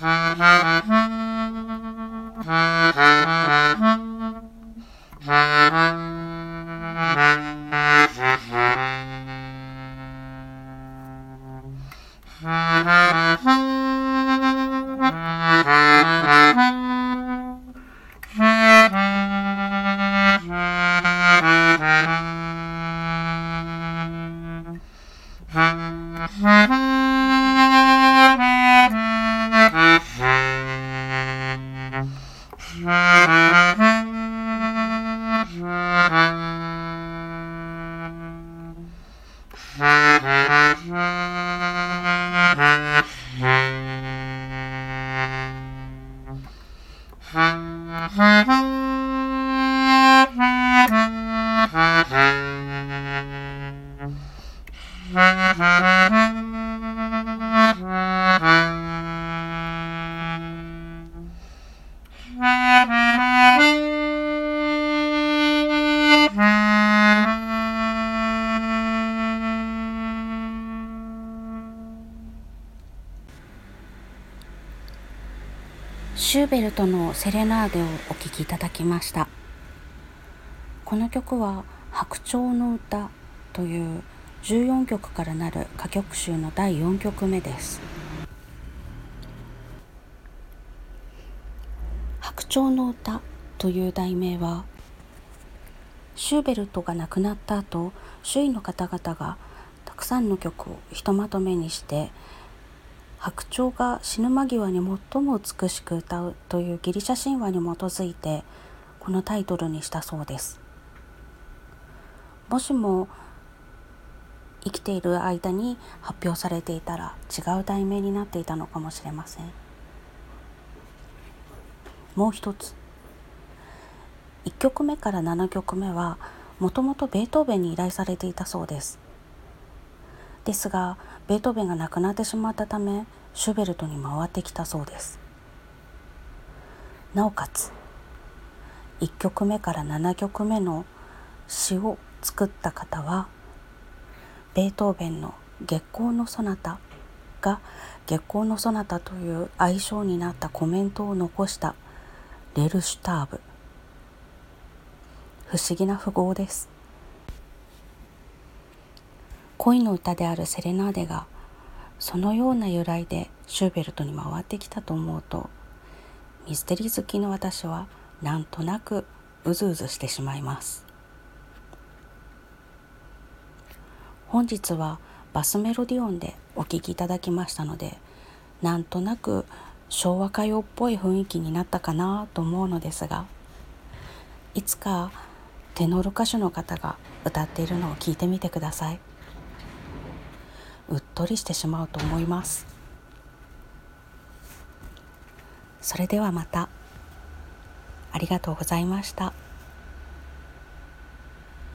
Mm-hmm. Mm-hmm. シューベルトのセレナーデをお聴きいただきました。この曲は白鳥の歌という14曲からなる歌曲集の第4曲目です。白鳥の歌という題名はシューベルトが亡くなった後周囲の方々がたくさんの曲をひとまとめにして白鳥が死ぬ間際に最も美しく歌うというギリシャ神話に基づいてこのタイトルにしたそうです。もしも生きている間に発表されていたら違う題名になっていたのかもしれません。もう一つ。1曲目から7曲目はもともとベートーベンに依頼されていたそうです。ですがベートーベンが亡くなってしまったためシュベルトに回ってきたそうです。なおかつ1曲目から7曲目の詩を作った方はベートーベンの月光のソナタが月光のソナタという愛称になったコメントを残したレルシュターブ。不思議な符号です。恋の歌であるセレナーデがそのような由来でシューベルトに回ってきたと思うとミステリー好きの私はなんとなくうずうずしてしまいます本日はバスメロディオンでお聴きいただきましたのでなんとなく昭和歌謡っぽい雰囲気になったかなと思うのですがいつかテノール歌手の方が歌っているのを聞いてみてください。うっとりしてしまうと思いますそれではまたありがとうございました。